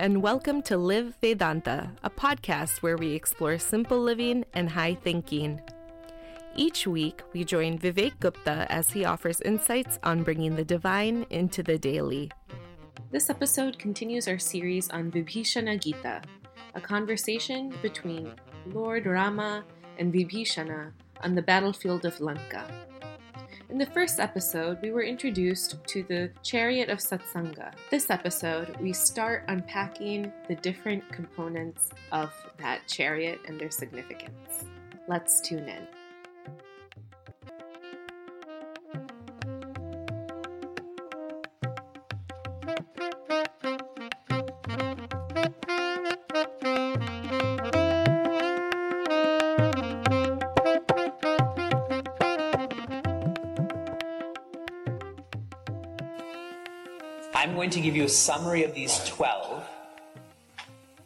and welcome to Live Vedanta, a podcast where we explore simple living and high thinking. Each week, we join Vivek Gupta as he offers insights on bringing the divine into the daily. This episode continues our series on Vibhishana Gita, a conversation between Lord Rama and Vibhishana on the battlefield of Lanka. In the first episode, we were introduced to the chariot of Satsanga. This episode, we start unpacking the different components of that chariot and their significance. Let's tune in. Going to give you a summary of these 12.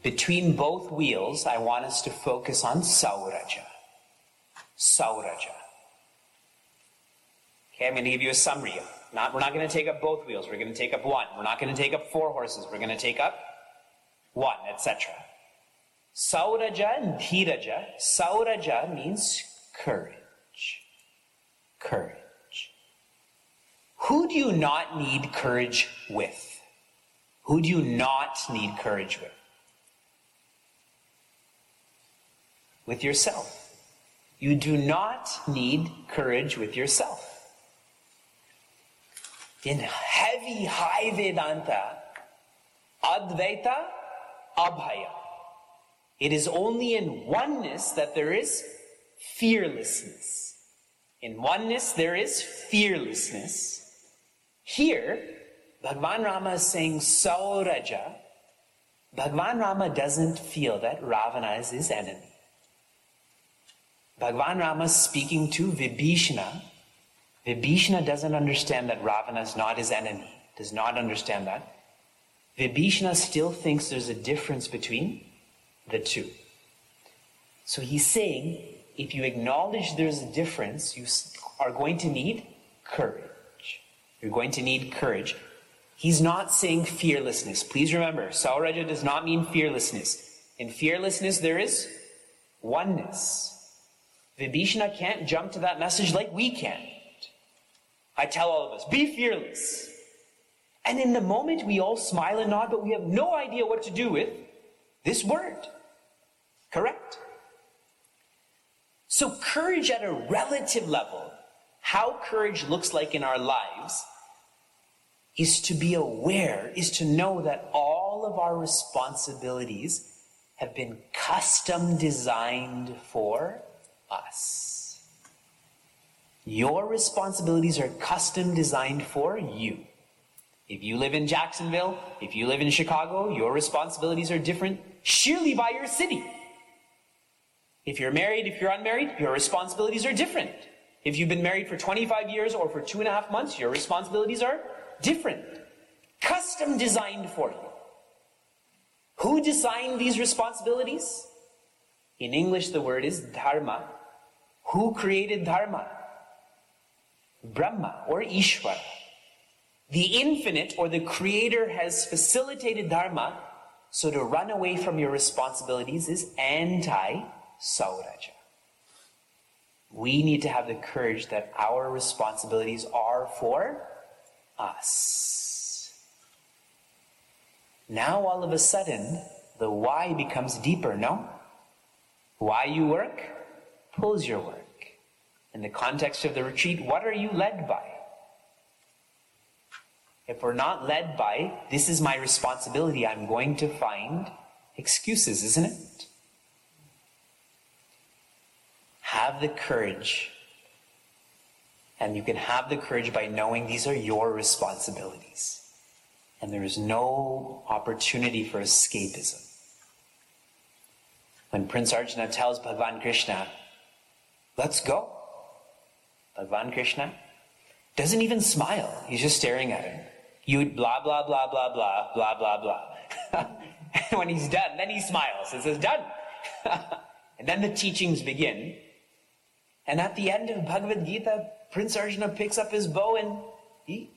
Between both wheels, I want us to focus on Sauraja. Sauraja. Okay, I'm going to give you a summary. Not, we're not going to take up both wheels. We're going to take up one. We're not going to take up four horses. We're going to take up one, etc. Sauraja and Dhiraja. Sauraja means courage. Courage. Who do you not need courage with? Who do you not need courage with? With yourself. You do not need courage with yourself. In heavy high Vedanta, Advaita, Abhaya. It is only in oneness that there is fearlessness. In oneness, there is fearlessness. Here, Bhagwan Rama is saying Sauraja. Bhagwan Rama doesn't feel that Ravana is his enemy. Bhagwan Rama is speaking to Vibhishana. Vibhishana doesn't understand that Ravana is not his enemy, does not understand that. Vibhishana still thinks there's a difference between the two. So he's saying, if you acknowledge there's a difference, you are going to need courage. You're going to need courage. He's not saying fearlessness. Please remember, Sauraja does not mean fearlessness. In fearlessness, there is oneness. Vibhishana can't jump to that message like we can. I tell all of us, be fearless. And in the moment, we all smile and nod, but we have no idea what to do with this word. Correct? So, courage at a relative level, how courage looks like in our lives, is to be aware, is to know that all of our responsibilities have been custom designed for us. Your responsibilities are custom designed for you. If you live in Jacksonville, if you live in Chicago, your responsibilities are different sheerly by your city. If you're married, if you're unmarried, your responsibilities are different. If you've been married for 25 years or for two and a half months, your responsibilities are different, custom designed for you. Who designed these responsibilities? In English, the word is dharma. Who created dharma? Brahma or Ishvara. The infinite or the creator has facilitated dharma, so to run away from your responsibilities is anti sauraja. We need to have the courage that our responsibilities are for us. Now, all of a sudden, the why becomes deeper, no? Why you work pulls your work. In the context of the retreat, what are you led by? If we're not led by, this is my responsibility, I'm going to find excuses, isn't it? Have the courage and you can have the courage by knowing these are your responsibilities. And there is no opportunity for escapism. When Prince Arjuna tells Bhagavan Krishna, let's go, Bhagavan Krishna doesn't even smile. He's just staring at him. You blah, blah, blah, blah, blah, blah, blah, blah. and when he's done, then he smiles and says, done. and then the teachings begin. And at the end of Bhagavad Gita, Prince Arjuna picks up his bow and he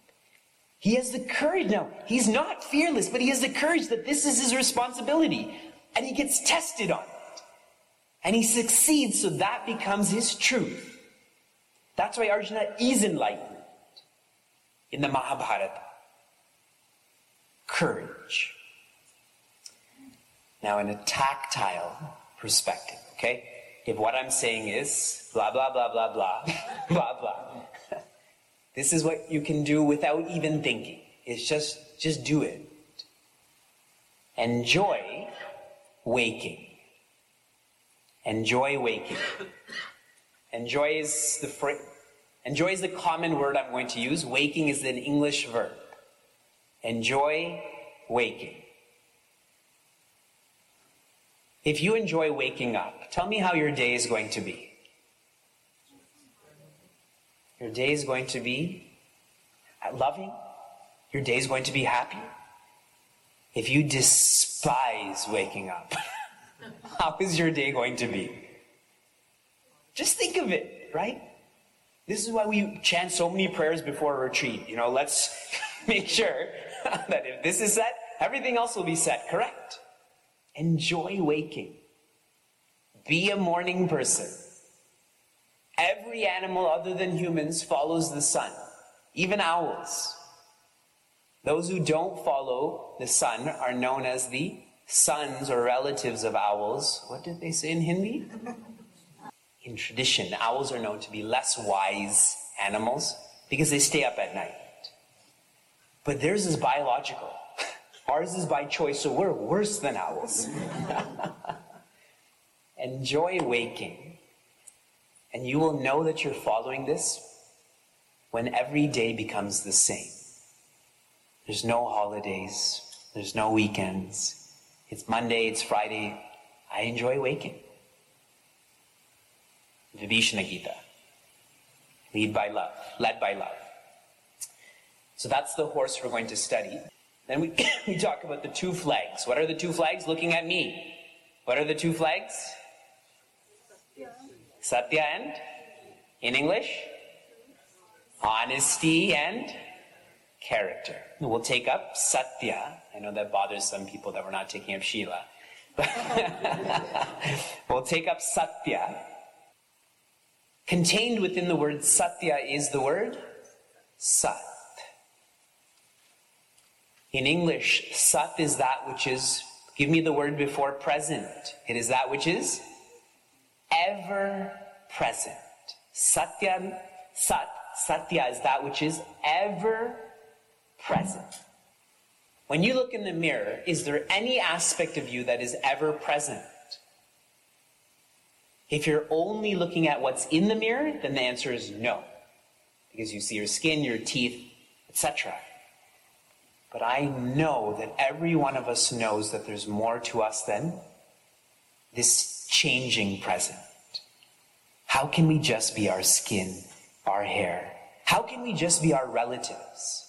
He has the courage now. He's not fearless, but he has the courage that this is his responsibility. And he gets tested on it. And he succeeds, so that becomes his truth. That's why Arjuna is enlightened in the Mahabharata. Courage. Now, in a tactile perspective, okay? If what I'm saying is blah, blah, blah, blah, blah, blah, blah, this is what you can do without even thinking. It's just, just do it. Enjoy waking. Enjoy waking. Enjoy is the fr- enjoy is the common word I'm going to use. Waking is an English verb. Enjoy waking. If you enjoy waking up, tell me how your day is going to be. Your day is going to be loving. Your day is going to be happy. If you despise waking up, how is your day going to be? Just think of it, right? This is why we chant so many prayers before a retreat. You know, let's make sure that if this is set, everything else will be set, correct? Enjoy waking. Be a morning person. Every animal other than humans follows the sun, even owls. Those who don't follow the sun are known as the sons or relatives of owls. What did they say in Hindi? In tradition, owls are known to be less wise animals because they stay up at night. But theirs is biological. Ours is by choice, so we're worse than owls. Enjoy waking, and you will know that you're following this when every day becomes the same. There's no holidays, there's no weekends. It's Monday, it's Friday. I enjoy waking. Vibhishana Gita. Lead by love, led by love. So that's the horse we're going to study. Then we, we talk about the two flags. What are the two flags? Looking at me. What are the two flags? Satya and? In English? Honesty and character. We'll take up Satya. I know that bothers some people that we're not taking up Sheila. we'll take up Satya. Contained within the word Satya is the word Sat. In English, sat is that which is, give me the word before present. It is that which is ever present. Satya, sat, satya is that which is ever present. When you look in the mirror, is there any aspect of you that is ever present? If you're only looking at what's in the mirror, then the answer is no. Because you see your skin, your teeth, etc. But I know that every one of us knows that there's more to us than this changing present. How can we just be our skin, our hair? How can we just be our relatives?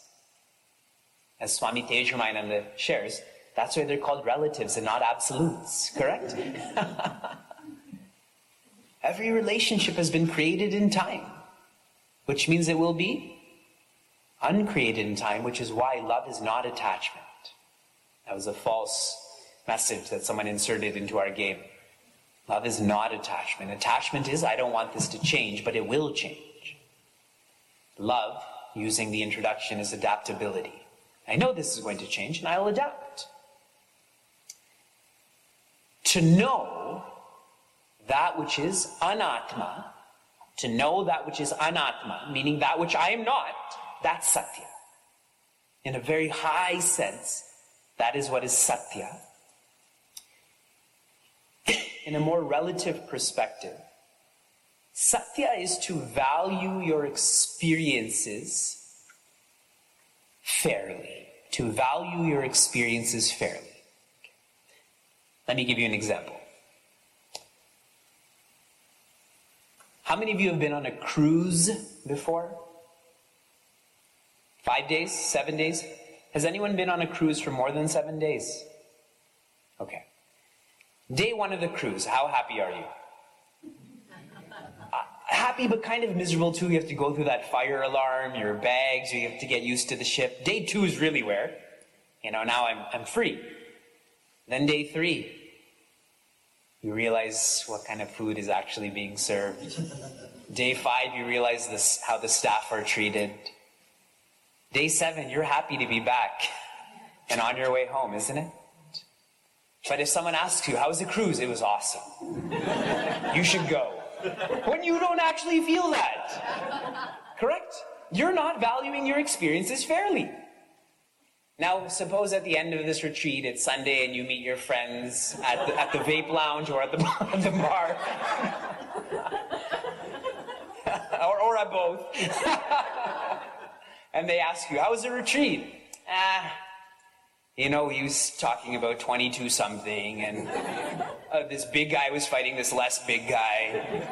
As Swami Tejomayananda shares, that's why they're called relatives and not absolutes, correct? Every relationship has been created in time, which means it will be uncreated in time, which is why love is not attachment. That was a false message that someone inserted into our game. Love is not attachment. Attachment is, I don't want this to change, but it will change. Love, using the introduction, is adaptability. I know this is going to change, and I'll adapt. To know that which is anatma, to know that which is anatma, meaning that which I am not, that's Satya. In a very high sense, that is what is Satya. In a more relative perspective, Satya is to value your experiences fairly. To value your experiences fairly. Let me give you an example. How many of you have been on a cruise before? Five days? Seven days? Has anyone been on a cruise for more than seven days? Okay. Day one of the cruise, how happy are you? Uh, happy but kind of miserable too. You have to go through that fire alarm, your bags, you have to get used to the ship. Day two is really where, you know, now I'm, I'm free. Then day three, you realize what kind of food is actually being served. Day five, you realize this, how the staff are treated. Day seven, you're happy to be back and on your way home, isn't it? But if someone asks you, how was the cruise? It was awesome. you should go. When you don't actually feel that. Correct? You're not valuing your experiences fairly. Now, suppose at the end of this retreat, it's Sunday, and you meet your friends at the, at the vape lounge or at the, at the bar. or, or at both. and they ask you, How was the retreat? Ah, you know, he was talking about 22 something, and uh, this big guy was fighting this less big guy.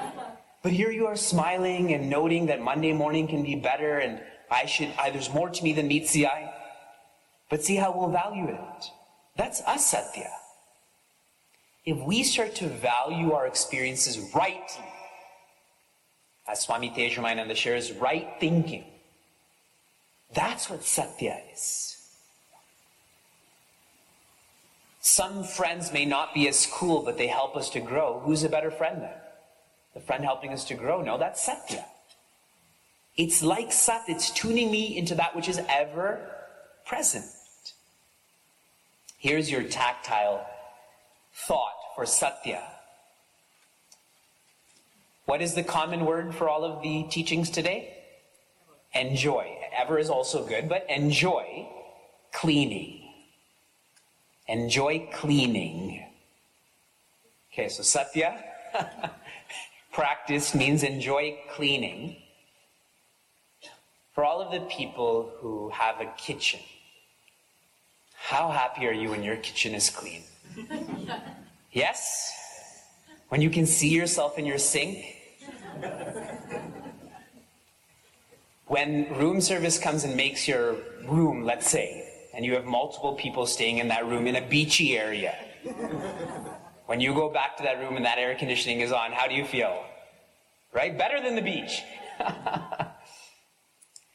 But here you are smiling and noting that Monday morning can be better, and I should, I, there's more to me than meets the eye. But see how we'll value it. That's us, Satya. If we start to value our experiences rightly, as Swami Tejomayananda shares, right thinking, that's what Satya is. Some friends may not be as cool, but they help us to grow. Who's a better friend then? The friend helping us to grow? No, that's Satya. It's like Sat, it's tuning me into that which is ever present. Here's your tactile thought for Satya. What is the common word for all of the teachings today? Enjoy. Ever is also good, but enjoy cleaning. Enjoy cleaning. Okay, so Satya, practice means enjoy cleaning. For all of the people who have a kitchen, how happy are you when your kitchen is clean? yes? When you can see yourself in your sink? When room service comes and makes your room, let's say, and you have multiple people staying in that room in a beachy area. when you go back to that room and that air conditioning is on, how do you feel? Right? Better than the beach.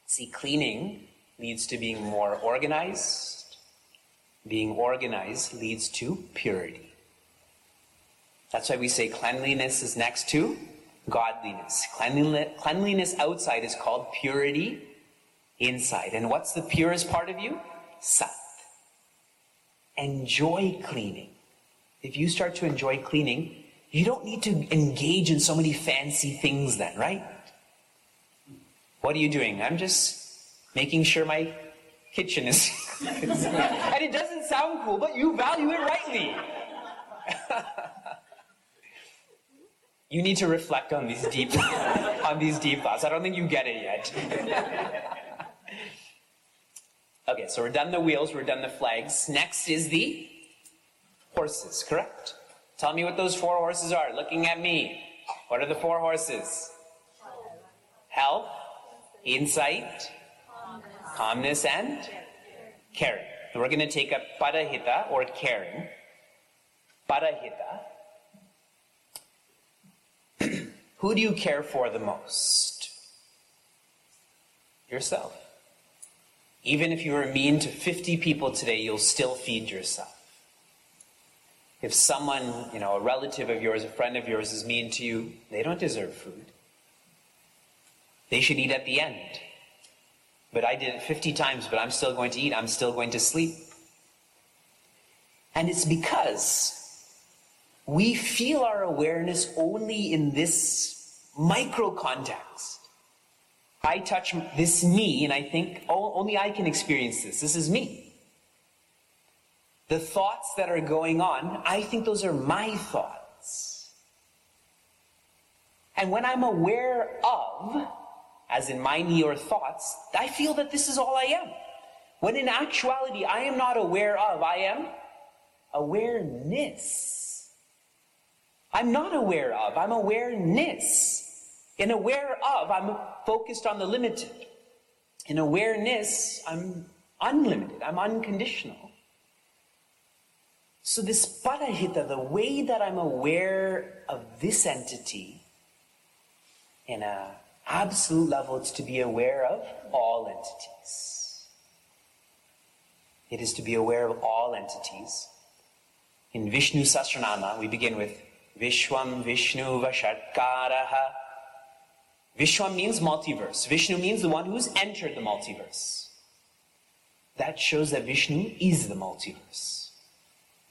See, cleaning leads to being more organized. Being organized leads to purity. That's why we say cleanliness is next to godliness. Cleanliness outside is called purity inside. And what's the purest part of you? Sat. Enjoy cleaning. If you start to enjoy cleaning, you don't need to engage in so many fancy things then, right? What are you doing? I'm just making sure my kitchen is. and it doesn't sound cool, but you value it rightly. you need to reflect on these deep on these deep thoughts. I don't think you get it yet. Okay, so we're done the wheels, we're done the flags. Next is the horses, correct? Tell me what those four horses are. Looking at me. What are the four horses? Health, insight, calmness, and caring. We're going to take up parahita or caring. Parahita. Who do you care for the most? Yourself. Even if you are mean to 50 people today, you'll still feed yourself. If someone, you know, a relative of yours, a friend of yours is mean to you, they don't deserve food. They should eat at the end. But I did it 50 times, but I'm still going to eat. I'm still going to sleep. And it's because we feel our awareness only in this micro context. I touch this me, and I think, oh, only I can experience this. This is me. The thoughts that are going on, I think those are my thoughts. And when I'm aware of, as in my me or thoughts, I feel that this is all I am. When in actuality, I am not aware of, I am awareness. I'm not aware of, I'm awareness. In aware of, I'm focused on the limited. In awareness, I'm unlimited, I'm unconditional. So, this parahita, the way that I'm aware of this entity, in an absolute level, it's to be aware of all entities. It is to be aware of all entities. In Vishnu Sahasranama, we begin with Vishwam Vishnu Vashatkaraha. Vishwam means multiverse. Vishnu means the one who's entered the multiverse. That shows that Vishnu is the multiverse.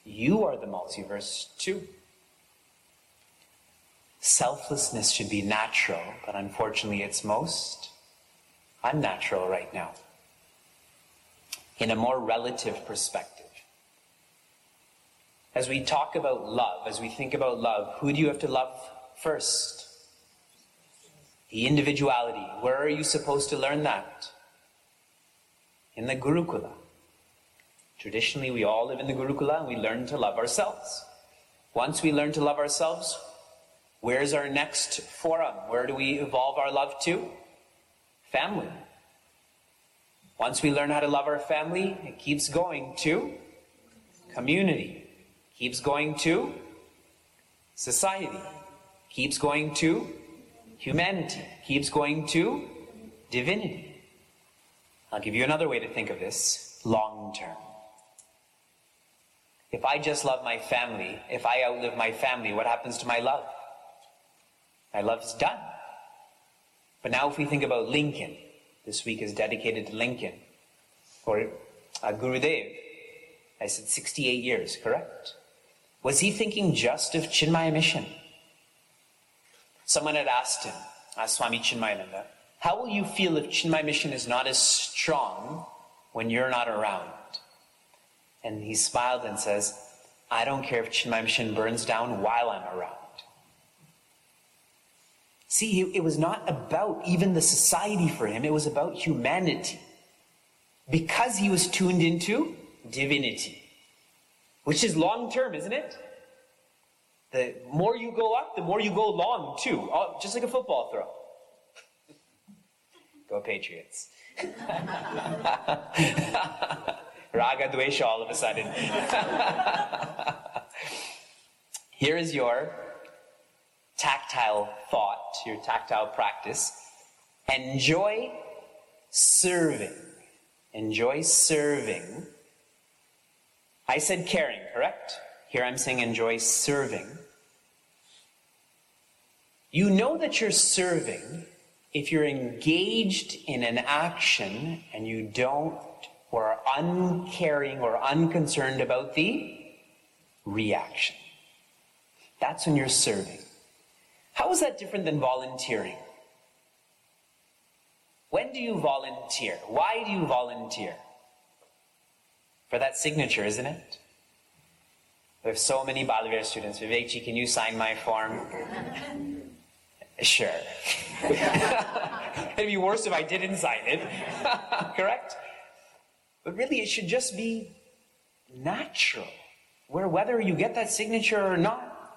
You are the multiverse too. Selflessness should be natural, but unfortunately it's most unnatural right now. In a more relative perspective. As we talk about love, as we think about love, who do you have to love first? The individuality. Where are you supposed to learn that? In the Gurukula. Traditionally, we all live in the Gurukula and we learn to love ourselves. Once we learn to love ourselves, where's our next forum? Where do we evolve our love to? Family. Once we learn how to love our family, it keeps going to community, keeps going to society, keeps going to humanity, keeps going to divinity. I'll give you another way to think of this long term. If I just love my family, if I outlive my family, what happens to my love? My love is done. But now, if we think about Lincoln, this week is dedicated to Lincoln, or uh, Gurudev, I said 68 years, correct? Was he thinking just of Chinmaya mission? Someone had asked him, asked Swami Chinmayananda, how will you feel if Chinmaya mission is not as strong when you're not around? And he smiled and says, I don't care if Chinmaya Mission burns down while I'm around. See, it was not about even the society for him, it was about humanity. Because he was tuned into divinity, which is long term, isn't it? The more you go up, the more you go long, too, oh, just like a football throw. go Patriots. Raga Dvesha all of a sudden. Here is your tactile thought, your tactile practice. Enjoy serving. Enjoy serving. I said caring, correct? Here I'm saying enjoy serving. You know that you're serving if you're engaged in an action and you don't or are uncaring or unconcerned about the reaction. That's when you're serving. How is that different than volunteering? When do you volunteer? Why do you volunteer? For that signature, isn't it? We have so many Balavihar students. Vivekji, can you sign my form? sure. It'd be worse if I didn't sign it. Correct? But really, it should just be natural, where whether you get that signature or not,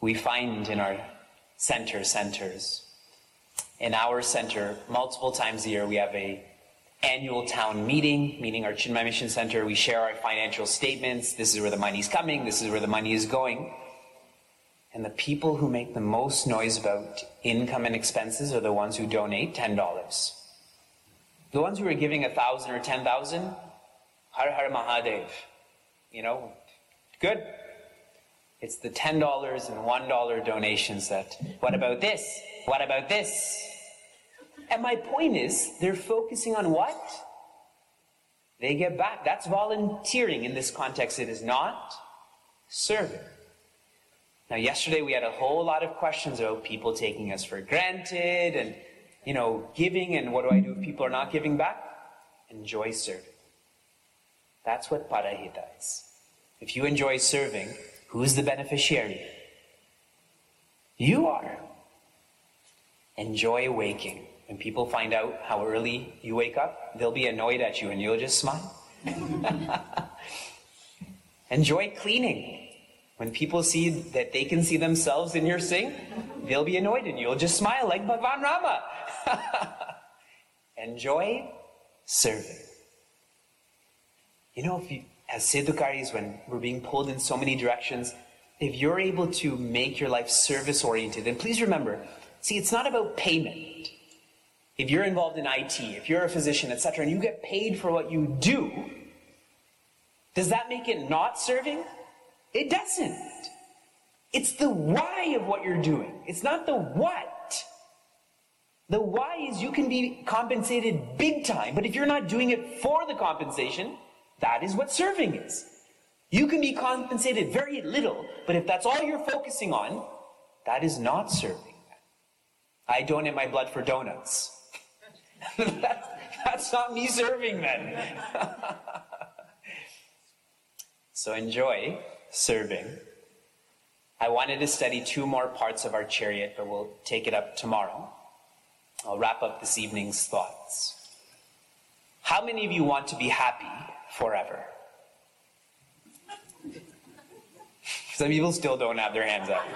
we find in our center centers. In our center, multiple times a year, we have a annual town meeting, meaning our Chinmaya Mission Center. We share our financial statements. This is where the money's coming. This is where the money is going. And the people who make the most noise about income and expenses are the ones who donate $10. The ones who are giving a thousand or ten thousand, Har Har Mahadev. You know, good. It's the ten dollars and one dollar donations that, what about this? What about this? And my point is, they're focusing on what? They get back. That's volunteering in this context. It is not serving. Now, yesterday we had a whole lot of questions about people taking us for granted and you know, giving and what do I do if people are not giving back? Enjoy serving. That's what parahita is. If you enjoy serving, who's the beneficiary? You are. Enjoy waking. When people find out how early you wake up, they'll be annoyed at you and you'll just smile. Enjoy cleaning. When people see that they can see themselves in your sink, they'll be annoyed and you'll just smile like Bhagwan Rama. Enjoy serving. You know, if you, as Sedhukaris, when we're being pulled in so many directions, if you're able to make your life service oriented, and please remember, See, it's not about payment. If you're involved in IT, if you're a physician, etc., and you get paid for what you do, does that make it not serving? It doesn't. It's the why of what you're doing. It's not the what. The why is you can be compensated big time, but if you're not doing it for the compensation, that is what serving is. You can be compensated very little, but if that's all you're focusing on, that is not serving. I donate my blood for donuts. That's, that's not me serving then. so enjoy serving. I wanted to study two more parts of our chariot, but we'll take it up tomorrow. I'll wrap up this evening's thoughts. How many of you want to be happy forever? Some people still don't have their hands up.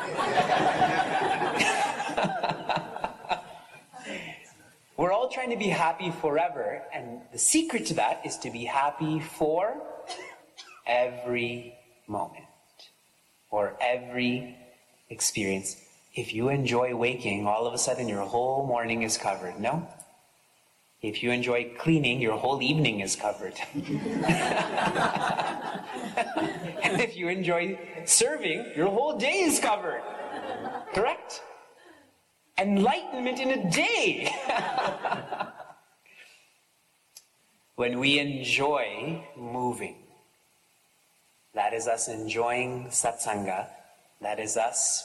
We're all trying to be happy forever, and the secret to that is to be happy for every moment or every experience. If you enjoy waking, all of a sudden your whole morning is covered. No? If you enjoy cleaning, your whole evening is covered. and if you enjoy serving, your whole day is covered. Correct? Enlightenment in a day. when we enjoy moving, that is us enjoying satsanga, that is us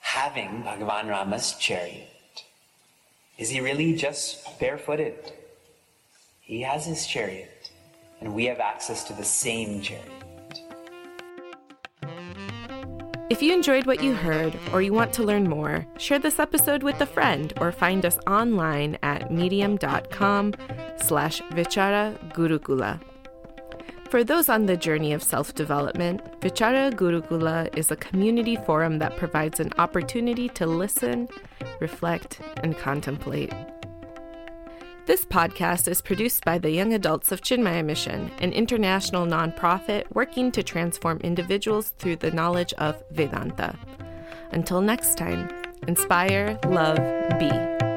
having Bhagavan Rama's chariot. Is he really just barefooted? He has his chariot, and we have access to the same chariot. If you enjoyed what you heard or you want to learn more, share this episode with a friend or find us online at medium.com slash vichara gurukula. For those on the journey of self development, Vichara Gurukula is a community forum that provides an opportunity to listen, reflect, and contemplate. This podcast is produced by the Young Adults of Chinmaya Mission, an international nonprofit working to transform individuals through the knowledge of Vedanta. Until next time, inspire, love, be.